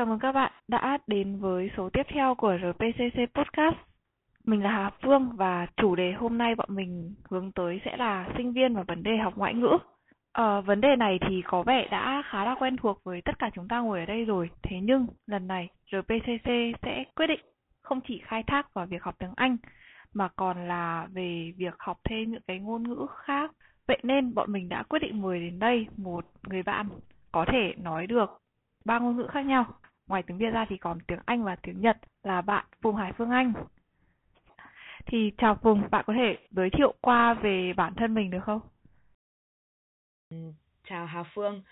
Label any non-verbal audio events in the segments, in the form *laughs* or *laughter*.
Chào mừng các bạn đã đến với số tiếp theo của RPCC Podcast. Mình là Hà Phương và chủ đề hôm nay bọn mình hướng tới sẽ là sinh viên và vấn đề học ngoại ngữ. À, vấn đề này thì có vẻ đã khá là quen thuộc với tất cả chúng ta ngồi ở đây rồi. Thế nhưng lần này RPCC sẽ quyết định không chỉ khai thác vào việc học tiếng Anh mà còn là về việc học thêm những cái ngôn ngữ khác. Vậy nên bọn mình đã quyết định mời đến đây một người bạn có thể nói được ba ngôn ngữ khác nhau. Ngoài tiếng Việt ra thì còn tiếng Anh và tiếng Nhật là bạn Phùng Hải Phương Anh. Thì chào Phùng, bạn có thể giới thiệu qua về bản thân mình được không? Ừ, chào Hà Phương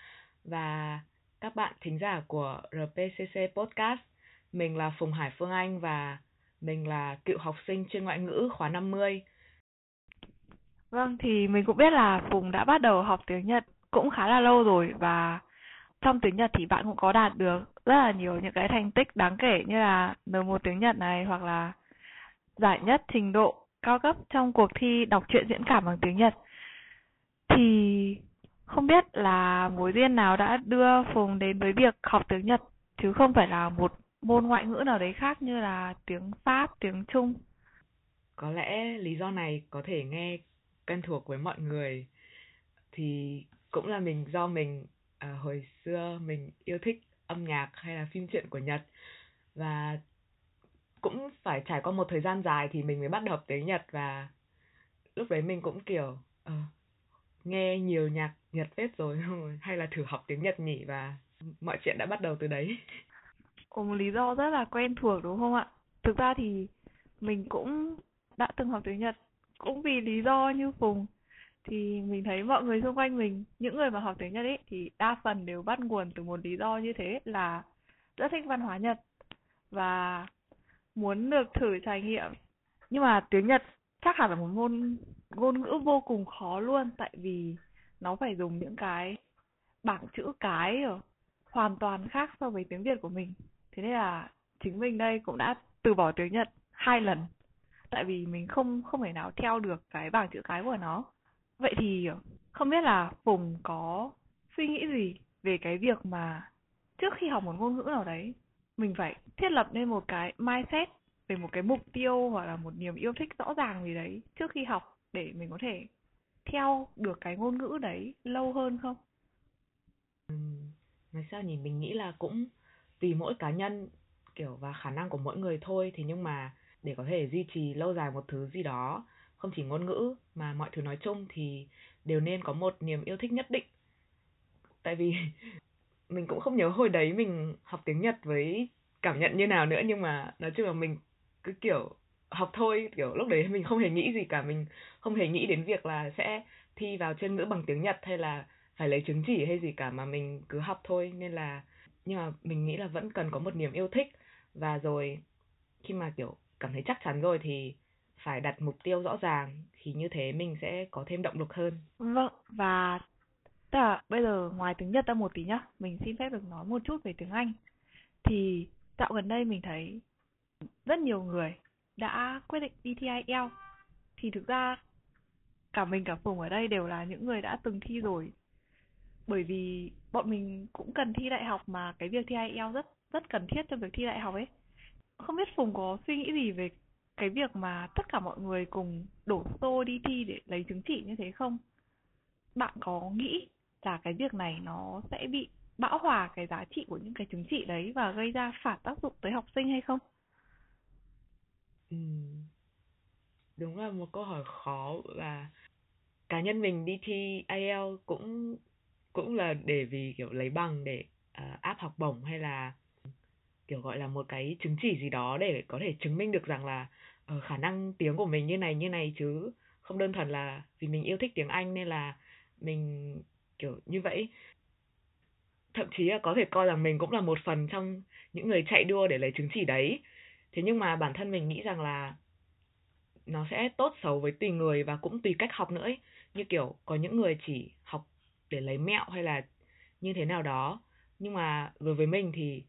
và các bạn thính giả của RPCC Podcast. Mình là Phùng Hải Phương Anh và mình là cựu học sinh chuyên ngoại ngữ khóa 50. Vâng, thì mình cũng biết là Phùng đã bắt đầu học tiếng Nhật cũng khá là lâu rồi và trong tiếng Nhật thì bạn cũng có đạt được rất là nhiều những cái thành tích đáng kể như là N1 tiếng Nhật này hoặc là giải nhất trình độ cao cấp trong cuộc thi đọc truyện diễn cảm bằng tiếng Nhật. Thì không biết là mối duyên nào đã đưa Phùng đến với việc học tiếng Nhật chứ không phải là một môn ngoại ngữ nào đấy khác như là tiếng Pháp, tiếng Trung. Có lẽ lý do này có thể nghe quen thuộc với mọi người thì cũng là mình do mình à, hồi xưa mình yêu thích âm nhạc hay là phim truyện của Nhật và cũng phải trải qua một thời gian dài thì mình mới bắt đầu học tiếng Nhật và lúc đấy mình cũng kiểu uh, nghe nhiều nhạc Nhật phết rồi *laughs* hay là thử học tiếng Nhật nhỉ và mọi chuyện đã bắt đầu từ đấy. Có một lý do rất là quen thuộc đúng không ạ? Thực ra thì mình cũng đã từng học tiếng Nhật cũng vì lý do như Phùng thì mình thấy mọi người xung quanh mình, những người mà học tiếng Nhật ấy thì đa phần đều bắt nguồn từ một lý do như thế là rất thích văn hóa Nhật và muốn được thử trải nghiệm. Nhưng mà tiếng Nhật chắc hẳn là một môn ngôn ngữ vô cùng khó luôn, tại vì nó phải dùng những cái bảng chữ cái ở hoàn toàn khác so với tiếng Việt của mình. Thế nên là chính mình đây cũng đã từ bỏ tiếng Nhật hai lần, tại vì mình không không thể nào theo được cái bảng chữ cái của nó. Vậy thì không biết là Phùng có suy nghĩ gì về cái việc mà trước khi học một ngôn ngữ nào đấy, mình phải thiết lập nên một cái mindset về một cái mục tiêu hoặc là một niềm yêu thích rõ ràng gì đấy trước khi học để mình có thể theo được cái ngôn ngữ đấy lâu hơn không? Ừ, nói sao nhỉ mình nghĩ là cũng tùy mỗi cá nhân kiểu và khả năng của mỗi người thôi thì nhưng mà để có thể duy trì lâu dài một thứ gì đó không chỉ ngôn ngữ mà mọi thứ nói chung thì đều nên có một niềm yêu thích nhất định. Tại vì *laughs* mình cũng không nhớ hồi đấy mình học tiếng nhật với cảm nhận như nào nữa, nhưng mà nói chung là mình cứ kiểu học thôi, kiểu lúc đấy mình không hề nghĩ gì cả. Mình không hề nghĩ đến việc là sẽ thi vào chuyên ngữ bằng tiếng nhật hay là phải lấy chứng chỉ hay gì cả, mà mình cứ học thôi. Nên là, nhưng mà mình nghĩ là vẫn cần có một niềm yêu thích. Và rồi khi mà kiểu cảm thấy chắc chắn rồi thì phải đặt mục tiêu rõ ràng thì như thế mình sẽ có thêm động lực hơn. Vâng, và tức là bây giờ ngoài tiếng Nhật ra một tí nhá, mình xin phép được nói một chút về tiếng Anh. Thì dạo gần đây mình thấy rất nhiều người đã quyết định đi thi IELTS. Thì thực ra cả mình cả Phùng ở đây đều là những người đã từng thi rồi. Bởi vì bọn mình cũng cần thi đại học mà cái việc thi IELTS rất rất cần thiết cho việc thi đại học ấy. Không biết Phùng có suy nghĩ gì về cái việc mà tất cả mọi người cùng đổ xô đi thi để lấy chứng chỉ như thế không? Bạn có nghĩ là cái việc này nó sẽ bị bão hòa cái giá trị của những cái chứng chỉ đấy và gây ra phản tác dụng tới học sinh hay không? Ừ. Đúng là một câu hỏi khó và cá nhân mình đi thi IELTS cũng cũng là để vì kiểu lấy bằng để uh, áp học bổng hay là kiểu gọi là một cái chứng chỉ gì đó để có thể chứng minh được rằng là uh, khả năng tiếng của mình như này như này chứ. Không đơn thuần là vì mình yêu thích tiếng Anh nên là mình kiểu như vậy. Thậm chí là có thể coi rằng mình cũng là một phần trong những người chạy đua để lấy chứng chỉ đấy. Thế nhưng mà bản thân mình nghĩ rằng là nó sẽ tốt xấu với tùy người và cũng tùy cách học nữa ấy. như kiểu có những người chỉ học để lấy mẹo hay là như thế nào đó. Nhưng mà đối với mình thì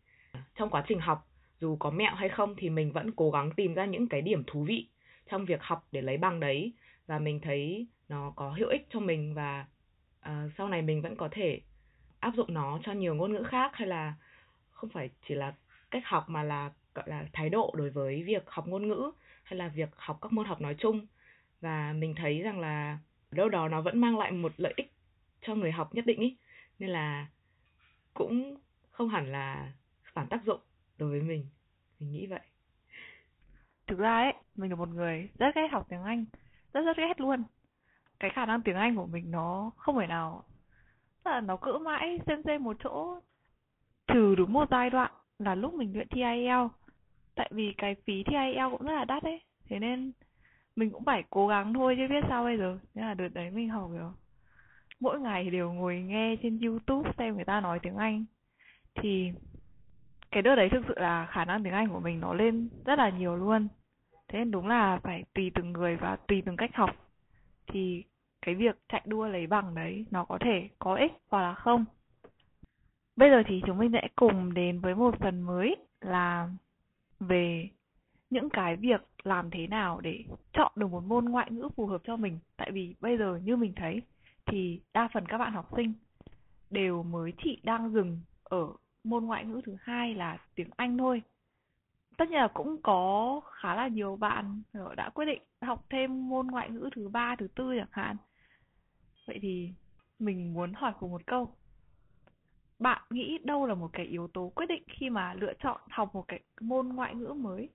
trong quá trình học dù có mẹo hay không thì mình vẫn cố gắng tìm ra những cái điểm thú vị trong việc học để lấy bằng đấy. Và mình thấy nó có hữu ích cho mình và uh, sau này mình vẫn có thể áp dụng nó cho nhiều ngôn ngữ khác hay là không phải chỉ là cách học mà là gọi là thái độ đối với việc học ngôn ngữ hay là việc học các môn học nói chung. Và mình thấy rằng là đâu đó nó vẫn mang lại một lợi ích cho người học nhất định ý. Nên là cũng không hẳn là phản tác dụng đối với mình. Mình nghĩ vậy. Thực ra ấy, mình là một người rất ghét học tiếng Anh, rất rất ghét luôn. Cái khả năng tiếng Anh của mình nó không phải nào, tức là nó cỡ mãi xem xem một chỗ. Trừ đúng một giai đoạn là lúc mình luyện thi IELTS tại vì cái phí thi IELTS cũng rất là đắt ấy. Thế nên mình cũng phải cố gắng thôi chứ biết sao bây giờ. Nên là đợt đấy mình học rồi mỗi ngày đều ngồi nghe trên YouTube xem người ta nói tiếng Anh. Thì cái đợt đấy thực sự là khả năng tiếng Anh của mình nó lên rất là nhiều luôn. Thế nên đúng là phải tùy từng người và tùy từng cách học. Thì cái việc chạy đua lấy bằng đấy nó có thể có ích hoặc là không. Bây giờ thì chúng mình sẽ cùng đến với một phần mới là về những cái việc làm thế nào để chọn được một môn ngoại ngữ phù hợp cho mình. Tại vì bây giờ như mình thấy thì đa phần các bạn học sinh đều mới chỉ đang dừng ở môn ngoại ngữ thứ hai là tiếng Anh thôi. Tất nhiên là cũng có khá là nhiều bạn ờ, đã quyết định học thêm môn ngoại ngữ thứ ba, thứ tư chẳng hạn. Vậy thì mình muốn hỏi cùng một câu. Bạn nghĩ đâu là một cái yếu tố quyết định khi mà lựa chọn học một cái môn ngoại ngữ mới?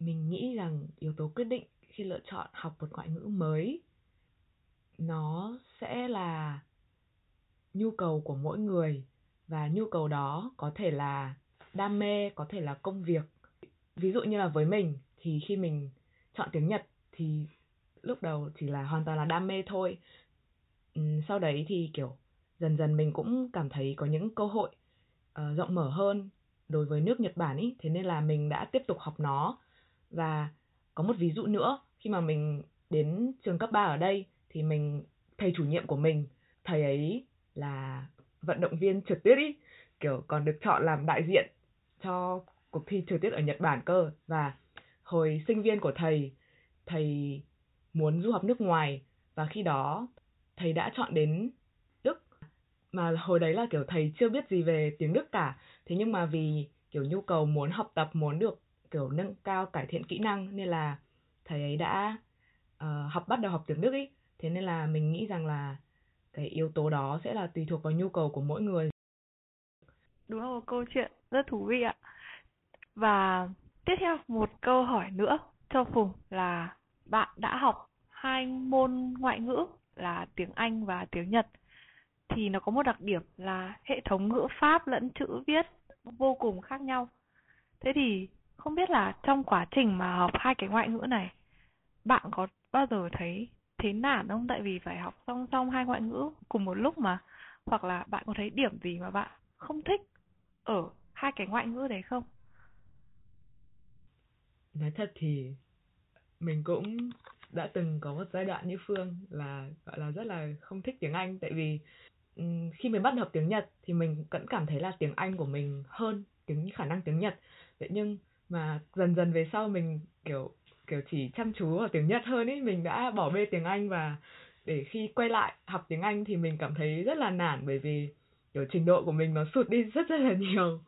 Mình nghĩ rằng yếu tố quyết định khi lựa chọn học một ngoại ngữ mới, nó sẽ là nhu cầu của mỗi người. Và nhu cầu đó có thể là đam mê có thể là công việc. Ví dụ như là với mình thì khi mình chọn tiếng nhật thì lúc đầu chỉ là hoàn toàn là đam mê thôi. Ừ, sau đấy thì kiểu dần dần mình cũng cảm thấy có những cơ hội uh, rộng mở hơn đối với nước Nhật Bản ý, thế nên là mình đã tiếp tục học nó. Và có một ví dụ nữa, khi mà mình đến trường cấp 3 ở đây thì mình thầy chủ nhiệm của mình, thầy ấy là vận động viên trượt tuyết ý, kiểu còn được chọn làm đại diện cho cuộc thi trượt tuyết ở Nhật Bản cơ. Và hồi sinh viên của thầy, thầy muốn du học nước ngoài. Và khi đó thầy đã chọn đến Đức. Mà hồi đấy là kiểu thầy chưa biết gì về tiếng Đức cả. Thế nhưng mà vì kiểu nhu cầu muốn học tập muốn được kiểu nâng cao cải thiện kỹ năng nên là thầy ấy đã uh, học bắt đầu học tiếng Đức ý. Thế nên là mình nghĩ rằng là cái yếu tố đó sẽ là tùy thuộc vào nhu cầu của mỗi người đúng là một câu chuyện rất thú vị ạ và tiếp theo một câu hỏi nữa cho Phùng là bạn đã học hai môn ngoại ngữ là tiếng Anh và tiếng Nhật thì nó có một đặc điểm là hệ thống ngữ pháp lẫn chữ viết vô cùng khác nhau. Thế thì không biết là trong quá trình mà học hai cái ngoại ngữ này, bạn có bao giờ thấy thế nản không? Tại vì phải học song song hai ngoại ngữ cùng một lúc mà. Hoặc là bạn có thấy điểm gì mà bạn không thích ở hai cái ngoại ngữ đấy không? Nói thật thì mình cũng đã từng có một giai đoạn như Phương là, gọi là, rất là không thích tiếng Anh tại vì khi mình bắt học tiếng Nhật thì mình vẫn cảm thấy là tiếng Anh của mình hơn tiếng, khả năng tiếng Nhật vậy nhưng mà dần dần về sau mình, kiểu kiểu chỉ chăm chú vào tiếng Nhật hơn ấy mình đã bỏ bê tiếng Anh và để khi quay lại học tiếng Anh thì mình cảm thấy rất là nản bởi vì kiểu trình độ của mình nó sụt đi rất rất là nhiều.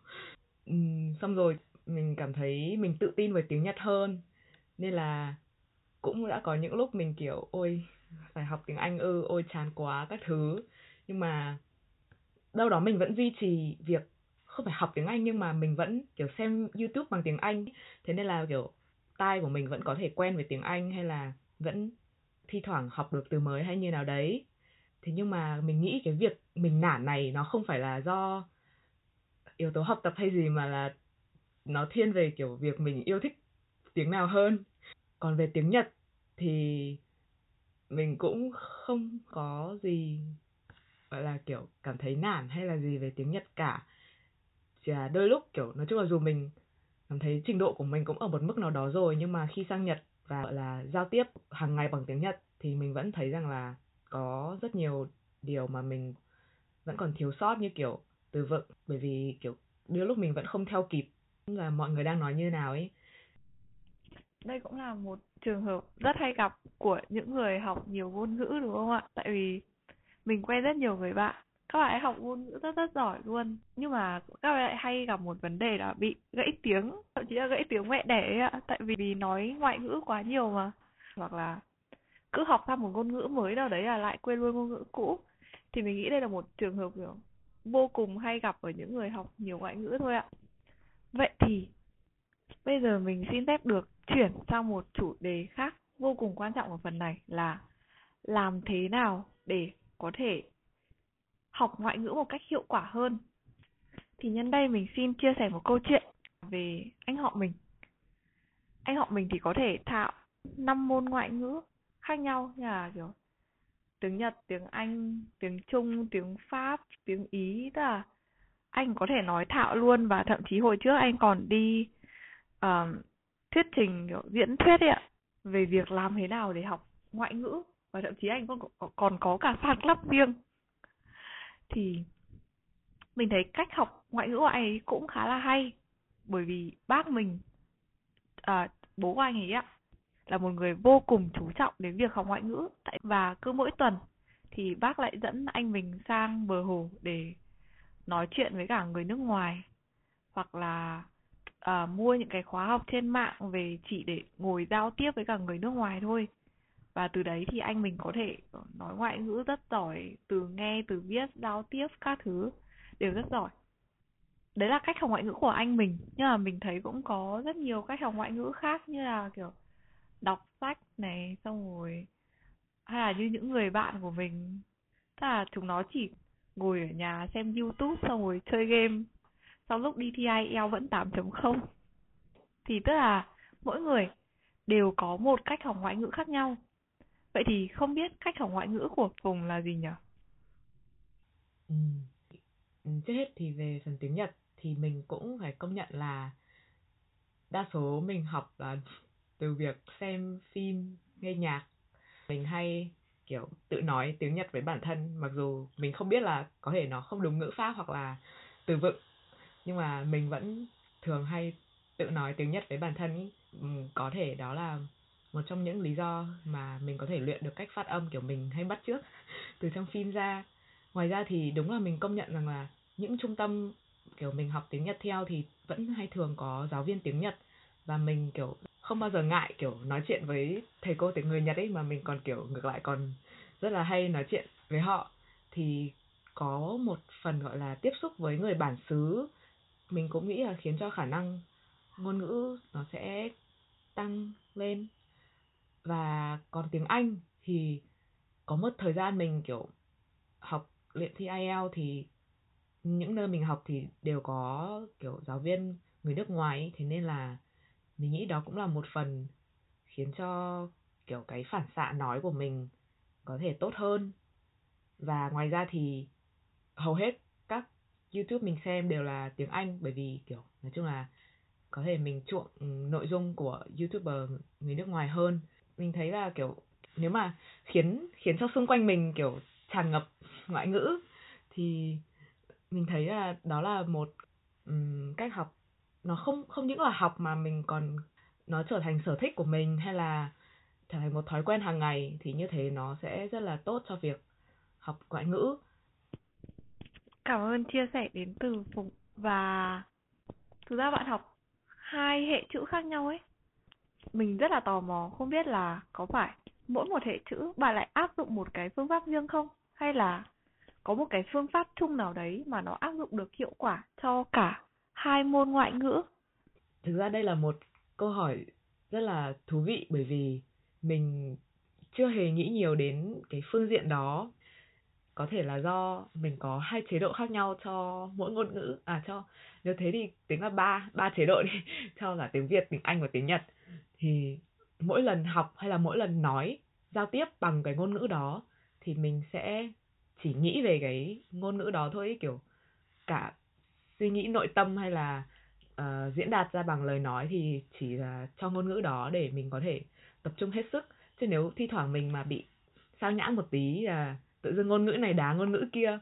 Uhm, xong rồi mình cảm thấy mình tự tin về tiếng Nhật hơn nên là cũng đã có những lúc mình kiểu ôi phải học tiếng Anh ư ôi chán quá các thứ. Nhưng mà đâu đó mình vẫn duy trì việc không phải học tiếng Anh nhưng mà mình vẫn kiểu xem YouTube bằng tiếng Anh. Thế nên là kiểu tai của mình vẫn có thể quen với tiếng Anh hay là vẫn thi thoảng học được từ mới hay như nào đấy. Thế nhưng mà mình nghĩ cái việc mình nản này nó không phải là do yếu tố học tập hay gì mà là nó thiên về kiểu việc mình yêu thích tiếng nào hơn. Còn về tiếng Nhật thì mình cũng không có gì, gọi là, kiểu, cảm thấy nản hay là gì về tiếng Nhật cả. Chỉ là đôi lúc, kiểu, nói chung là dù mình cảm thấy trình độ của mình cũng ở một mức nào đó rồi, nhưng mà khi sang Nhật và, gọi là, giao tiếp hàng ngày bằng tiếng Nhật thì mình vẫn thấy rằng là có rất nhiều điều mà mình vẫn còn thiếu sót như kiểu từ vựng. Bởi vì, kiểu, đôi lúc mình vẫn không theo kịp là mọi người đang nói như nào ấy. Đây cũng là một trường hợp rất hay gặp của những người học nhiều ngôn ngữ, đúng không ạ? Tại vì mình quen rất nhiều người bạn các bạn ấy học ngôn ngữ rất rất giỏi luôn. Nhưng mà các bạn lại hay gặp một vấn đề là bị gãy tiếng. Thậm chí là gãy tiếng mẹ đẻ ấy ạ. Tại vì vì nói ngoại ngữ quá nhiều mà. Hoặc là cứ học ra một ngôn ngữ mới nào đấy là lại quên luôn ngôn ngữ cũ. Thì mình nghĩ đây là một trường hợp, kiểu, vô cùng hay gặp ở những người học nhiều ngoại ngữ thôi ạ. Vậy thì bây giờ mình xin phép được chuyển sang một chủ đề khác vô cùng quan trọng ở phần này là làm thế nào để có thể học ngoại ngữ một cách hiệu quả hơn. Thì nhân đây mình xin chia sẻ một câu chuyện về anh họ mình. Anh họ mình thì có thể thạo năm môn ngoại ngữ khác nhau như là kiểu tiếng Nhật, tiếng Anh, tiếng Trung, tiếng Pháp, tiếng Ý tức là anh có thể nói thạo luôn và thậm chí hồi trước anh còn đi uh, thuyết trình kiểu diễn thuyết ấy ạ về việc làm thế nào để học ngoại ngữ. Và thậm chí anh còn còn có cả fan club riêng thì mình thấy cách học ngoại ngữ của anh ấy cũng khá là hay. Bởi vì bác mình à, bố của anh ấy ạ là một người vô cùng chú trọng đến việc học ngoại ngữ. Và cứ mỗi tuần thì bác lại dẫn anh mình sang bờ hồ để nói chuyện với cả người nước ngoài. Hoặc là à, mua những cái khóa học trên mạng về chỉ để ngồi giao tiếp với cả người nước ngoài thôi và từ đấy thì anh mình có thể ờ, nói ngoại ngữ rất giỏi, từ nghe, từ viết, giao tiếp các thứ, đều rất giỏi. Đấy là cách học ngoại ngữ của anh mình. Nhưng mà mình thấy cũng có rất nhiều cách học ngoại ngữ khác như là, kiểu, đọc sách này, xong rồi, hay là như những người bạn của mình. Tức là chúng nó chỉ ngồi ở nhà xem youtube xong rồi chơi game. Sau lúc đi thi IELTS vẫn 8.0 thì tức là mỗi người đều có một cách học ngoại ngữ khác nhau vậy thì không biết cách học ngoại ngữ của Phùng là gì nhỉ? Ừ. ừ. Trước hết thì về phần tiếng Nhật thì mình cũng phải công nhận là đa số mình học là từ việc xem phim, nghe nhạc. Mình hay kiểu tự nói tiếng Nhật với bản thân mặc dù mình không biết là có thể nó không đúng ngữ pháp hoặc là từ vựng nhưng mà mình vẫn thường hay tự nói tiếng Nhật với bản thân ý. Ừ, có thể đó là một trong những lý do mà mình có thể luyện được cách phát âm kiểu mình hay bắt trước *laughs* từ trong phim ra. Ngoài ra thì đúng là mình công nhận rằng là những trung tâm kiểu mình học tiếng Nhật theo thì vẫn hay thường có giáo viên tiếng Nhật. Và mình kiểu không bao giờ ngại kiểu nói chuyện với thầy cô, tiếng người Nhật ấy, mà mình còn kiểu ngược lại còn rất là hay nói chuyện với họ. Thì có một phần gọi là tiếp xúc với người bản xứ, mình cũng nghĩ là khiến cho khả năng ngôn ngữ nó sẽ tăng lên và còn tiếng Anh thì có mất thời gian mình kiểu học luyện thi IELTS thì những nơi mình học thì đều có kiểu giáo viên người nước ngoài ấy, thế nên là mình nghĩ đó cũng là một phần khiến cho kiểu cái phản xạ nói của mình có thể tốt hơn. Và ngoài ra thì hầu hết các YouTube mình xem đều là tiếng Anh bởi vì kiểu nói chung là có thể mình chuộng ừ, nội dung của YouTuber người nước ngoài hơn mình thấy là kiểu nếu mà khiến khiến cho xung quanh mình kiểu tràn ngập ngoại ngữ thì mình thấy là đó là một um, cách học nó không không những là học mà mình còn nó trở thành sở thích của mình hay là trở thành một thói quen hàng ngày thì như thế nó sẽ rất là tốt cho việc học ngoại ngữ. Cảm ơn chia sẻ đến từ Phụng và thực ra bạn học hai hệ chữ khác nhau ấy mình rất là tò mò không biết là có phải mỗi một hệ chữ bạn lại áp dụng một cái phương pháp riêng không? Hay là có một cái phương pháp chung nào đấy mà nó áp dụng được hiệu quả cho cả hai môn ngoại ngữ? Thực ra đây là một câu hỏi rất là thú vị bởi vì mình chưa hề nghĩ nhiều đến cái phương diện đó. Có thể là do mình có hai chế độ khác nhau cho mỗi ngôn ngữ à cho, nếu thế thì tính là ba ba chế độ đi, *laughs* cho là tiếng việt, tiếng anh và tiếng nhật thì mỗi lần học hay là mỗi lần nói giao tiếp bằng cái ngôn ngữ đó thì mình sẽ chỉ nghĩ về cái ngôn ngữ đó thôi kiểu cả suy nghĩ nội tâm hay là uh, diễn đạt ra bằng lời nói thì chỉ là cho ngôn ngữ đó để mình có thể tập trung hết sức. Chứ nếu thi thoảng mình mà bị sao nhãng một tí là tự dưng ngôn ngữ này đá ngôn ngữ kia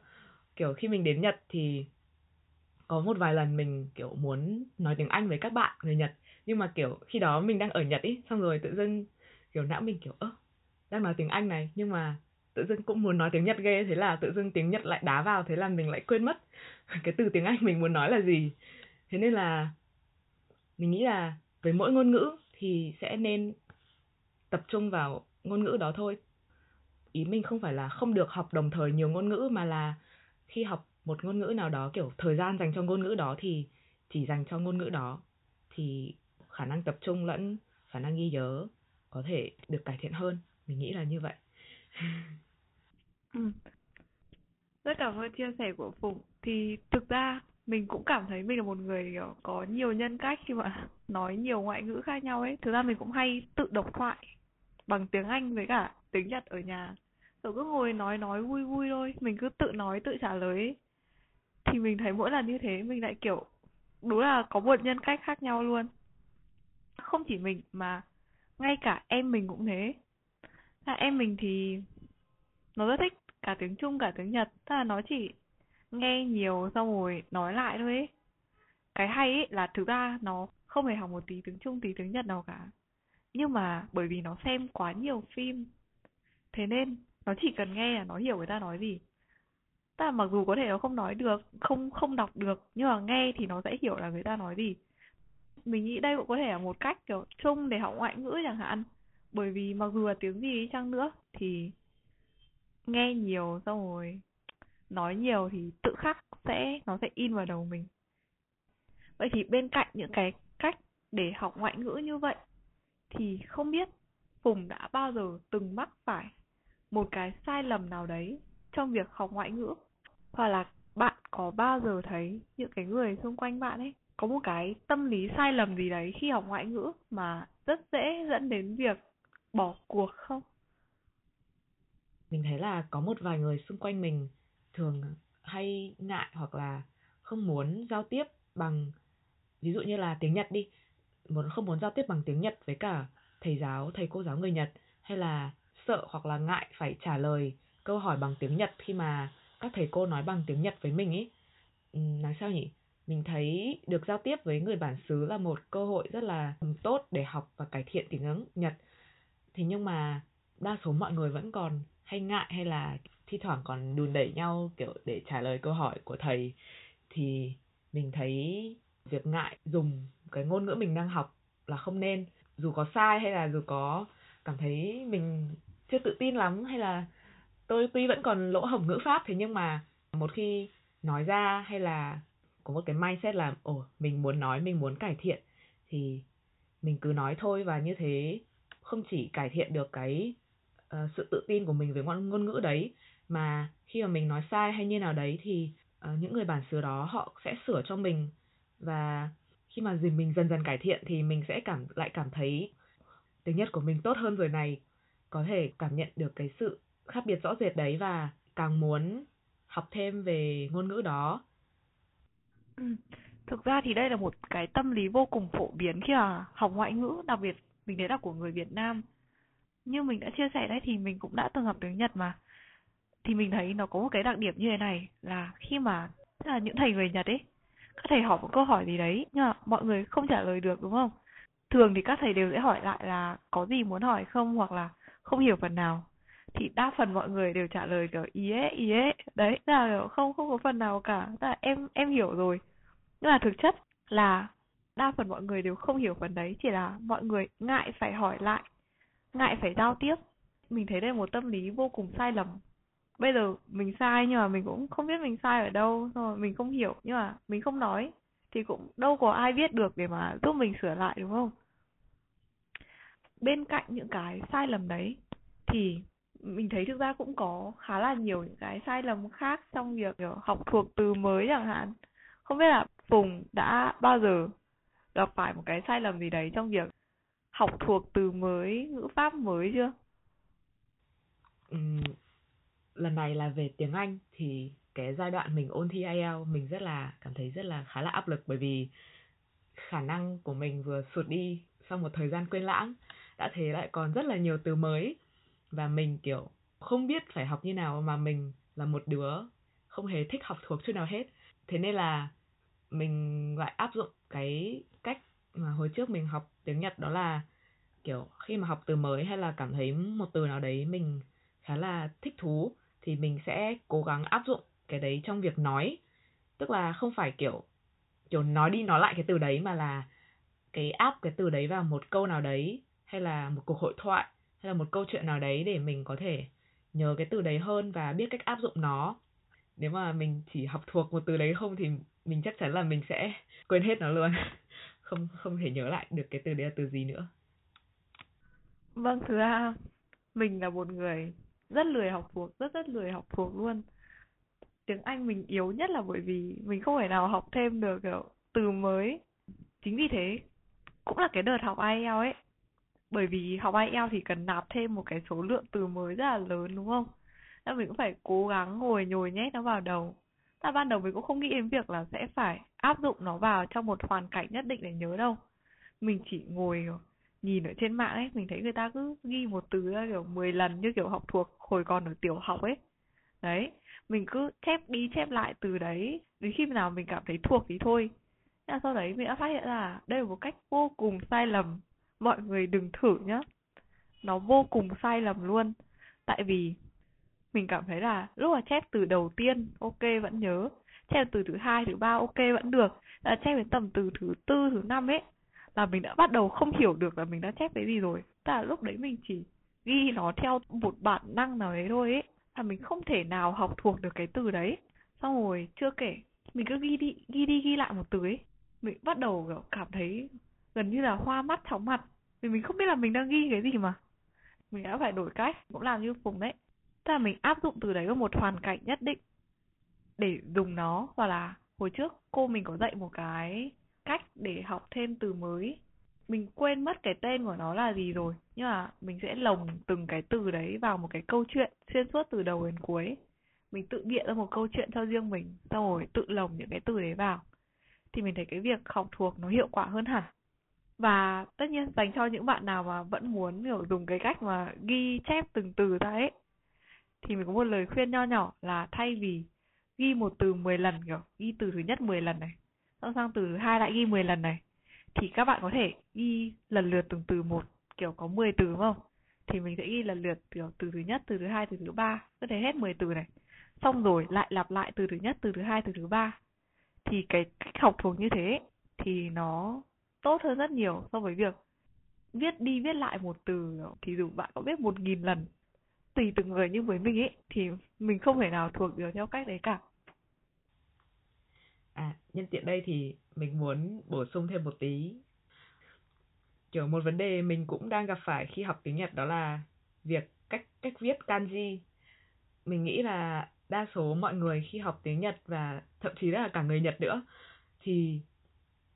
kiểu khi mình đến nhật thì có một vài lần mình kiểu muốn nói tiếng anh với các bạn người nhật nhưng mà, kiểu, khi đó mình đang ở Nhật ý, xong rồi tự dưng, kiểu, não mình, kiểu, ơ, đang nói tiếng Anh này, nhưng mà tự dưng cũng muốn nói tiếng Nhật ghê, thế là tự dưng tiếng Nhật lại đá vào, thế là mình lại quên mất *laughs* cái từ tiếng Anh mình muốn nói là gì. Thế nên là mình nghĩ là với mỗi ngôn ngữ thì sẽ nên tập trung vào ngôn ngữ đó thôi. Ý mình không phải là không được học đồng thời nhiều ngôn ngữ, mà là khi học một ngôn ngữ nào đó, kiểu, thời gian dành cho ngôn ngữ đó thì chỉ dành cho ngôn ngữ đó, thì khả năng tập trung lẫn khả năng ghi nhớ có thể được cải thiện hơn. Mình nghĩ là như vậy. Ừ. rất cảm ơn chia sẻ của phụng. Thì thực ra mình cũng cảm thấy mình là một người có nhiều nhân cách khi mà nói nhiều ngoại ngữ khác nhau ấy. Thực ra mình cũng hay tự độc thoại bằng tiếng Anh với cả tiếng Nhật ở nhà. Rồi cứ ngồi nói nói, vui vui thôi. Mình cứ tự nói, tự trả lời ấy. thì mình thấy mỗi lần như thế, mình lại, kiểu, đúng là có một nhân cách khác nhau luôn không chỉ mình, mà ngay cả em mình cũng thế. Là em mình thì nó rất thích cả tiếng Trung, cả tiếng Nhật. Tức là nó chỉ nghe nhiều xong rồi nói lại thôi ấy. Cái hay ấy là thực ra nó không hề học một tí tiếng Trung, tí tiếng Nhật nào cả. Nhưng mà bởi vì nó xem quá nhiều phim, thế nên nó chỉ cần nghe là nó hiểu người ta nói gì. Tức là mặc dù có thể nó không nói được, không không đọc được, nhưng mà nghe thì nó sẽ hiểu là người ta nói gì mình nghĩ đây cũng có thể là một cách, kiểu, chung để học ngoại ngữ chẳng hạn. Bởi vì mặc dù là tiếng gì chăng nữa thì nghe nhiều xong rồi nói nhiều thì tự khắc sẽ, nó sẽ in vào đầu mình. Vậy thì bên cạnh những cái cách để học ngoại ngữ như vậy thì không biết Phùng đã bao giờ từng mắc phải một cái sai lầm nào đấy trong việc học ngoại ngữ? Hoặc là bạn có bao giờ thấy những cái người xung quanh bạn ấy có một cái tâm lý sai lầm gì đấy khi học ngoại ngữ mà rất dễ dẫn đến việc bỏ cuộc không? Mình thấy là có một vài người xung quanh mình thường hay ngại hoặc là không muốn giao tiếp bằng ví dụ như là tiếng Nhật đi, muốn không muốn giao tiếp bằng tiếng Nhật với cả thầy giáo, thầy cô giáo người Nhật hay là sợ hoặc là ngại phải trả lời câu hỏi bằng tiếng Nhật khi mà các thầy cô nói bằng tiếng Nhật với mình ấy nói sao nhỉ? Mình thấy được giao tiếp với người bản xứ là một cơ hội rất là tốt để học và cải thiện tiếng Nhật. Thế nhưng mà đa số mọi người vẫn còn hay ngại hay là thi thoảng còn đùn đẩy nhau, kiểu, để trả lời câu hỏi của thầy thì mình thấy việc ngại dùng cái ngôn ngữ mình đang học là không nên dù có sai hay là dù có cảm thấy mình chưa tự tin lắm hay là tôi tuy vẫn còn lỗ hổng ngữ pháp, thế nhưng mà một khi nói ra hay là có một cái mindset là ồ mình muốn nói mình muốn cải thiện. Thì mình cứ nói thôi và như thế không chỉ cải thiện được cái uh, sự tự tin của mình về ngôn ngôn ngữ đấy mà khi mà mình nói sai hay như nào đấy thì uh, những người bản xứ đó họ sẽ sửa cho mình. Và khi mà gì mình dần dần cải thiện thì mình sẽ cảm lại cảm thấy tiếng nhất của mình tốt hơn rồi này. Có thể cảm nhận được cái sự khác biệt rõ rệt đấy và càng muốn học thêm về ngôn ngữ đó. Ừ. Thực ra thì đây là một cái tâm lý vô cùng phổ biến khi mà học ngoại ngữ, đặc biệt mình thấy là của người Việt Nam. Như mình đã chia sẻ đấy thì mình cũng đã từng học tiếng Nhật mà. Thì mình thấy nó có một cái đặc điểm như thế này là khi mà là những thầy người Nhật ấy, các thầy hỏi một câu hỏi gì đấy nhưng mà mọi người không trả lời được đúng không? Thường thì các thầy đều sẽ hỏi lại là có gì muốn hỏi không hoặc là không hiểu phần nào thì đa phần mọi người đều trả lời kiểu ý ấy ý ấy đấy là không không có phần nào cả là em em hiểu rồi nhưng mà thực chất là đa phần mọi người đều không hiểu phần đấy, chỉ là mọi người ngại phải hỏi lại, ngại phải giao tiếp. Mình thấy đây là một tâm lý vô cùng sai lầm. Bây giờ mình sai nhưng mà mình cũng không biết mình sai ở đâu rồi mình không hiểu nhưng mà mình không nói thì cũng đâu có ai biết được để mà giúp mình sửa lại, đúng không? Bên cạnh những cái sai lầm đấy thì mình thấy thực ra cũng có khá là nhiều những cái sai lầm khác trong việc, kiểu, học thuộc từ mới chẳng hạn. Không biết là Phùng đã bao giờ gặp phải một cái sai lầm gì đấy trong việc học thuộc từ mới, ngữ pháp mới chưa? Lần này là về tiếng Anh thì cái giai đoạn mình ôn thi IELTS mình rất là cảm thấy rất là khá là áp lực bởi vì khả năng của mình vừa sụt đi sau một thời gian quên lãng, đã thế lại còn rất là nhiều từ mới và mình, kiểu, không biết phải học như nào mà mình là một đứa không hề thích học thuộc chút nào hết. Thế nên là mình lại áp dụng cái cách mà hồi trước mình học tiếng Nhật đó là, kiểu, khi mà học từ mới hay là cảm thấy một từ nào đấy mình khá là thích thú thì mình sẽ cố gắng áp dụng cái đấy trong việc nói. Tức là không phải, kiểu kiểu, nói đi nói lại cái từ đấy mà là cái áp cái từ đấy vào một câu nào đấy hay là một cuộc hội thoại hay là một câu chuyện nào đấy để mình có thể nhớ cái từ đấy hơn và biết cách áp dụng nó nếu mà mình chỉ học thuộc một từ đấy không thì mình chắc chắn là mình sẽ quên hết nó luôn. *laughs* Không không thể nhớ lại được cái từ đấy là từ gì nữa. Vâng thứ ra mình là một người rất lười học thuộc, rất rất lười học thuộc luôn. Tiếng Anh mình yếu nhất là bởi vì mình không thể nào học thêm được, kiểu, từ mới. Chính vì thế, cũng là cái đợt học IELTS ấy. Bởi vì học IELTS thì cần nạp thêm một cái số lượng từ mới rất là lớn, đúng không? Nên mình cũng phải cố gắng ngồi nhồi nhét nó vào đầu. Ta ban đầu mình cũng không nghĩ đến việc là sẽ phải áp dụng nó vào trong một hoàn cảnh nhất định để nhớ đâu. Mình chỉ ngồi, nhìn ở trên mạng ấy, mình thấy người ta cứ ghi một từ ra kiểu 10 lần như kiểu học thuộc hồi còn ở tiểu học ấy. Đấy, mình cứ chép đi chép lại từ đấy, đến khi nào mình cảm thấy thuộc thì thôi. Thế sau đấy mình đã phát hiện ra đây là một cách vô cùng sai lầm. Mọi người đừng thử nhá. Nó vô cùng sai lầm luôn. Tại vì mình cảm thấy là lúc mà chép từ đầu tiên, ok, vẫn nhớ. Chép từ thứ hai, thứ ba, ok, vẫn được. Là chép đến tầm từ thứ tư, thứ năm ấy, là mình đã bắt đầu không hiểu được là mình đã chép cái gì rồi. Tức là lúc đấy mình chỉ ghi nó theo một bản năng nào đấy thôi ấy, là mình không thể nào học thuộc được cái từ đấy. Xong rồi chưa kể, mình cứ ghi đi ghi đi, ghi lại một từ ấy, mình bắt đầu, kiểu, cảm thấy gần như là hoa mắt, chóng mặt. Vì mình không biết là mình đang ghi cái gì mà. Mình đã phải đổi cách, cũng làm như phùng đấy là mình áp dụng từ đấy vào một hoàn cảnh nhất định để dùng nó. Hoặc là hồi trước cô mình có dạy một cái cách để học thêm từ mới. Mình quên mất cái tên của nó là gì rồi. Nhưng mà mình sẽ lồng từng cái từ đấy vào một cái câu chuyện xuyên suốt từ đầu đến cuối. Mình tự bịa ra một câu chuyện cho riêng mình, xong rồi tự lồng những cái từ đấy vào. Thì mình thấy cái việc học thuộc nó hiệu quả hơn hẳn. Và tất nhiên dành cho những bạn nào mà vẫn muốn hiểu dùng cái cách mà ghi chép từng từ ra ấy thì mình có một lời khuyên nho nhỏ là thay vì ghi một từ 10 lần, kiểu, ghi từ thứ nhất 10 lần này, xong sang từ thứ hai lại ghi 10 lần này, thì các bạn có thể ghi lần lượt từng từ một, kiểu, có 10 từ, đúng không? Thì mình sẽ ghi lần lượt, kiểu, từ thứ nhất, từ thứ hai, từ thứ ba có thể hết 10 từ này. Xong rồi lại lặp lại từ thứ nhất, từ thứ hai, từ thứ ba. Thì cái cách học thuộc như thế thì nó tốt hơn rất nhiều so với việc viết đi viết lại một từ thì dù bạn có biết một nghìn lần tùy từng người như với mình ấy, thì mình không thể nào thuộc được theo cách đấy cả. À nhân tiện đây thì mình muốn bổ sung thêm một tí. Kiểu một vấn đề mình cũng đang gặp phải khi học tiếng Nhật đó là việc cách cách viết kanji. Mình nghĩ là đa số mọi người khi học tiếng Nhật và thậm chí là cả người Nhật nữa thì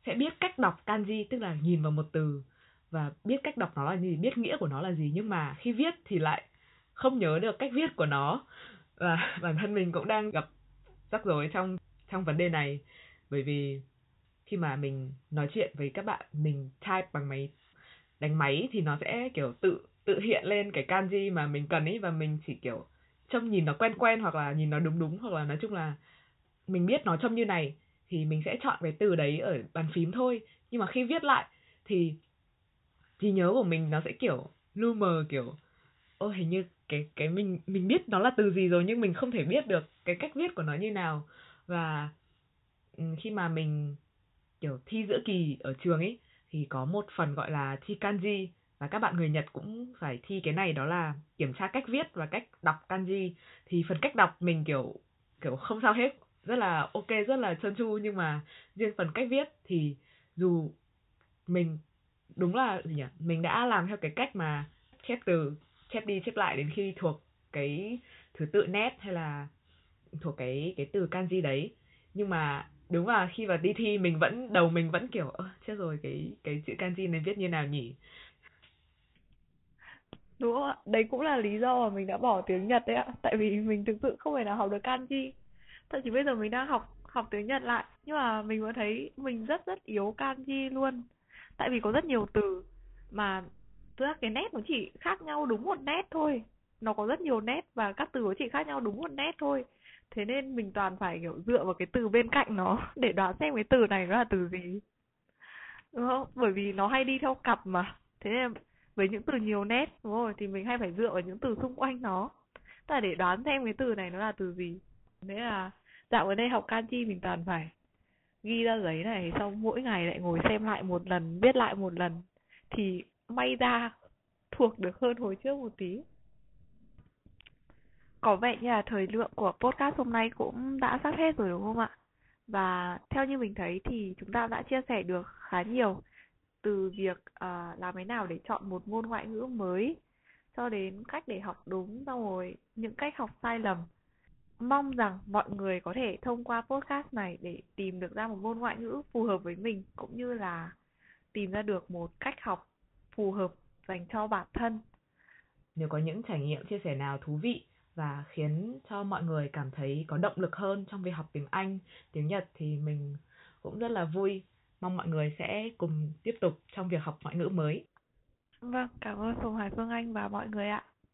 sẽ biết cách đọc kanji, tức là nhìn vào một từ và biết cách đọc nó là gì, biết nghĩa của nó là gì. Nhưng mà khi viết thì lại không nhớ được cách viết của nó. Và *laughs* bản thân mình cũng đang gặp rắc rối trong trong vấn đề này. Bởi vì khi mà mình nói chuyện với các bạn, mình type bằng máy đánh máy thì nó sẽ kiểu tự tự hiện lên cái kanji mà mình cần ý. Và mình chỉ kiểu trông nhìn nó quen quen hoặc là nhìn nó đúng đúng. Hoặc là nói chung là mình biết nó trông như này thì mình sẽ chọn cái từ đấy ở bàn phím thôi. Nhưng mà khi viết lại thì trí nhớ của mình nó sẽ kiểu lu mờ, kiểu ô hình như cái cái mình mình biết nó là từ gì rồi nhưng mình không thể biết được cái cách viết của nó như nào. Và ừ, khi mà mình, kiểu, thi giữa kỳ ở trường ấy, thì có một phần gọi là thi kanji và các bạn người Nhật cũng phải thi cái này, đó là kiểm tra cách viết và cách đọc kanji. Thì phần cách đọc mình, kiểu kiểu không sao hết, rất là ok, rất là trơn tru nhưng mà riêng phần cách viết thì dù mình, đúng là gì nhỉ? Mình đã làm theo cái cách mà chép từ chép đi chép lại đến khi thuộc cái thứ tự nét hay là thuộc cái cái từ kanji đấy. Nhưng mà đúng là khi vào đi thi mình vẫn, đầu mình vẫn kiểu chết rồi, cái cái chữ kanji này viết như nào nhỉ? Đúng không ạ? Đấy cũng là lý do mà mình đã bỏ tiếng Nhật đấy ạ. Tại vì mình thực sự không thể nào học được kanji. Thậm chí bây giờ mình đang học học tiếng Nhật lại. Nhưng mà mình vẫn thấy mình rất rất yếu kanji luôn. Tại vì có rất nhiều từ mà thực ra cái nét nó chỉ khác nhau đúng một nét thôi. Nó có rất nhiều nét và các từ nó chỉ khác nhau đúng một nét thôi. Thế nên mình toàn phải, kiểu, dựa vào cái từ bên cạnh nó *laughs* để đoán xem cái từ này nó là từ gì. Đúng không? Bởi vì nó hay đi theo cặp mà. Thế nên với những từ nhiều nét, đúng rồi, thì mình hay phải dựa vào những từ xung quanh nó. Tức là để đoán xem cái từ này nó là từ gì. Thế là dạo gần đây học kanji mình toàn phải ghi ra giấy này, xong mỗi ngày lại ngồi xem lại một lần, viết lại một lần. Thì may ra thuộc được hơn hồi trước một tí. Có vẻ như là thời lượng của podcast hôm nay cũng đã sắp hết rồi đúng không ạ? Và theo như mình thấy thì chúng ta đã chia sẻ được khá nhiều từ việc uh, làm thế nào để chọn một môn ngoại ngữ mới cho đến cách để học đúng xong rồi những cách học sai lầm. Mong rằng mọi người có thể thông qua podcast này để tìm được ra một môn ngoại ngữ phù hợp với mình cũng như là tìm ra được một cách học phù hợp dành cho bản thân nếu có những trải nghiệm chia sẻ nào thú vị và khiến cho mọi người cảm thấy có động lực hơn trong việc học tiếng Anh, tiếng Nhật thì mình cũng rất là vui. Mong mọi người sẽ cùng tiếp tục trong việc học ngoại ngữ mới. Vâng, cảm ơn Phùng Hải Phương Anh và mọi người ạ.